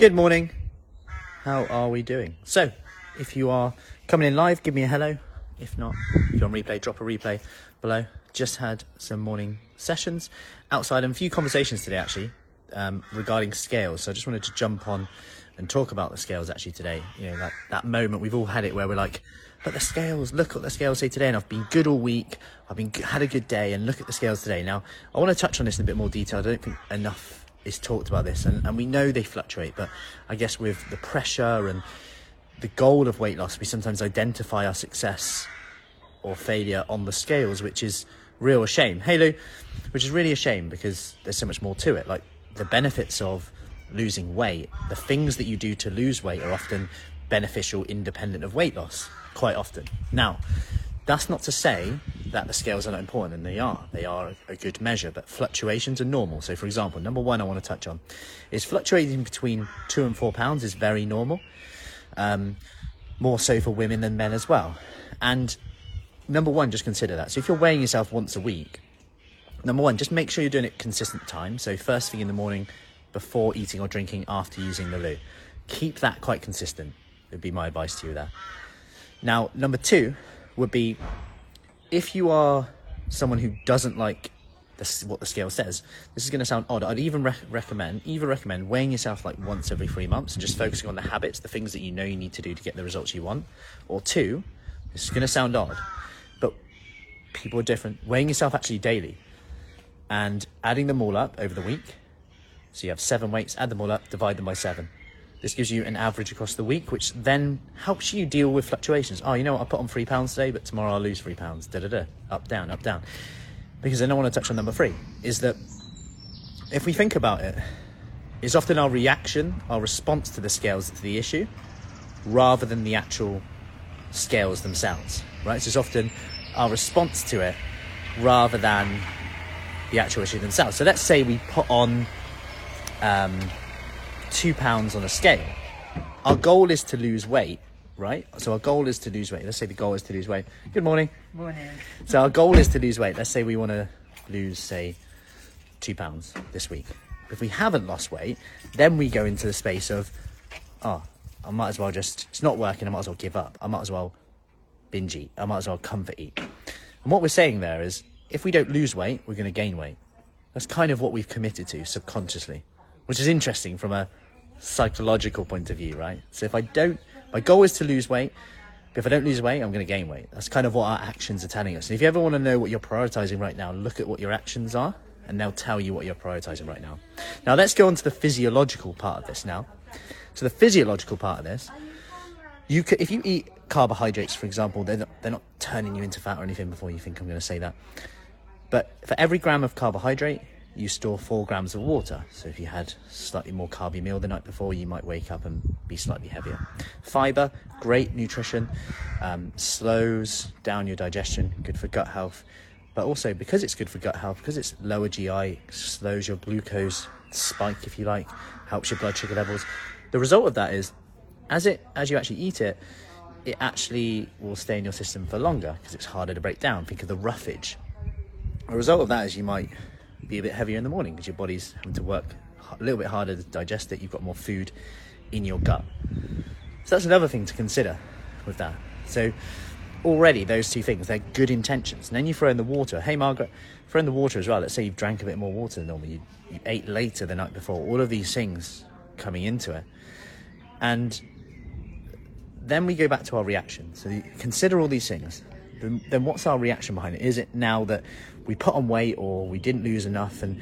Good morning. How are we doing? So, if you are coming in live, give me a hello. If not, if you're on replay, drop a replay below. Just had some morning sessions outside and a few conversations today actually um, regarding scales. So I just wanted to jump on and talk about the scales actually today. You know, that, that moment we've all had it where we're like, but the scales, look what the scales say today. And I've been good all week. I've been had a good day and look at the scales today. Now, I want to touch on this in a bit more detail. I don't think enough is talked about this and, and we know they fluctuate, but I guess with the pressure and the goal of weight loss, we sometimes identify our success or failure on the scales, which is real shame. Hey Lou, which is really a shame because there's so much more to it. Like the benefits of losing weight, the things that you do to lose weight are often beneficial independent of weight loss quite often. Now, that's not to say that the scales are not important, and they are. They are a good measure, but fluctuations are normal. So, for example, number one I want to touch on is fluctuating between two and four pounds is very normal, um, more so for women than men as well. And number one, just consider that. So, if you're weighing yourself once a week, number one, just make sure you're doing it consistent time. So, first thing in the morning, before eating or drinking, after using the loo. Keep that quite consistent, would be my advice to you there. Now, number two would be if you are someone who doesn't like this, what the scale says, this is going to sound odd. I'd even re- recommend, even recommend weighing yourself like once every three months and just focusing on the habits, the things that you know you need to do to get the results you want. Or two, this is going to sound odd, but people are different. Weighing yourself actually daily and adding them all up over the week. So you have seven weights, add them all up, divide them by seven. This gives you an average across the week, which then helps you deal with fluctuations. Oh, you know what? I put on three pounds today, but tomorrow I'll lose three pounds. Da da da. Up, down, up, down. Because then I want to touch on number three is that if we think about it, it's often our reaction, our response to the scales to the issue, rather than the actual scales themselves, right? So it's often our response to it rather than the actual issue themselves. So let's say we put on um, two pounds on a scale. Our goal is to lose weight, right? So our goal is to lose weight. Let's say the goal is to lose weight. Good morning. Morning. So our goal is to lose weight. Let's say we want to lose, say, two pounds this week. If we haven't lost weight, then we go into the space of, oh, I might as well just, it's not working, I might as well give up. I might as well binge eat. I might as well comfort eat. And what we're saying there is, if we don't lose weight, we're going to gain weight. That's kind of what we've committed to subconsciously, which is interesting from a psychological point of view, right? So if I don't, my goal is to lose weight. But if I don't lose weight, I'm going to gain weight. That's kind of what our actions are telling us. And if you ever want to know what you're prioritizing right now, look at what your actions are, and they'll tell you what you're prioritizing right now. Now, let's go on to the physiological part of this now. So, the physiological part of this, you could, if you eat carbohydrates, for example, they're not, they're not turning you into fat or anything before you think I'm going to say that. But for every gram of carbohydrate, you store four grams of water. So if you had slightly more carby meal the night before, you might wake up and be slightly heavier. Fiber, great nutrition, um, slows down your digestion, good for gut health. But also because it's good for gut health, because it's lower GI, slows your glucose spike, if you like, helps your blood sugar levels. The result of that is, as it as you actually eat it, it actually will stay in your system for longer because it's harder to break down. Think of the roughage. The result of that is you might be a bit heavier in the morning because your body's having to work a little bit harder to digest it. You've got more food in your gut. So that's another thing to consider with that. So already those two things, they're good intentions. And then you throw in the water. Hey Margaret, throw in the water as well. Let's say you've drank a bit more water than normal. You, you ate later the night before. All of these things coming into it. And then we go back to our reaction. So consider all these things. Then, then what's our reaction behind it? Is it now that we put on weight or we didn't lose enough? And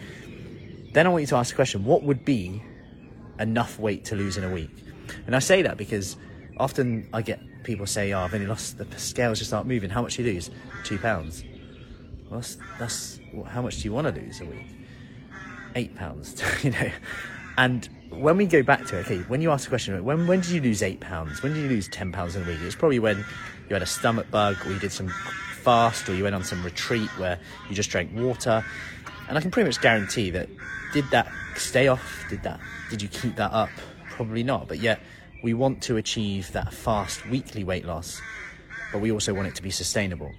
then I want you to ask the question what would be enough weight to lose in a week? And I say that because often I get people say, Oh, I've only lost the scales just start moving. How much do you lose? Two pounds. Well, that's, that's how much do you want to lose a week? Eight pounds, you know. And when we go back to it, okay, when you ask the question, when when did you lose eight pounds? When did you lose ten pounds in a week? It's probably when you had a stomach bug or you did some fast or you went on some retreat where you just drank water. And I can pretty much guarantee that did that stay off? Did that did you keep that up? Probably not. But yet we want to achieve that fast weekly weight loss, but we also want it to be sustainable.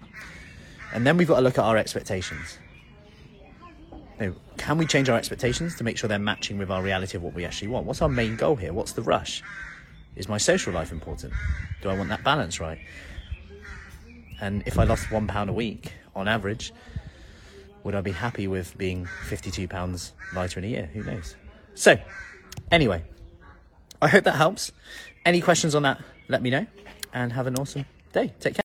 And then we've got to look at our expectations. Know, can we change our expectations to make sure they're matching with our reality of what we actually want? What's our main goal here? What's the rush? Is my social life important? Do I want that balance right? And if I lost one pound a week on average, would I be happy with being £52 lighter in a year? Who knows? So, anyway, I hope that helps. Any questions on that, let me know and have an awesome day. Take care.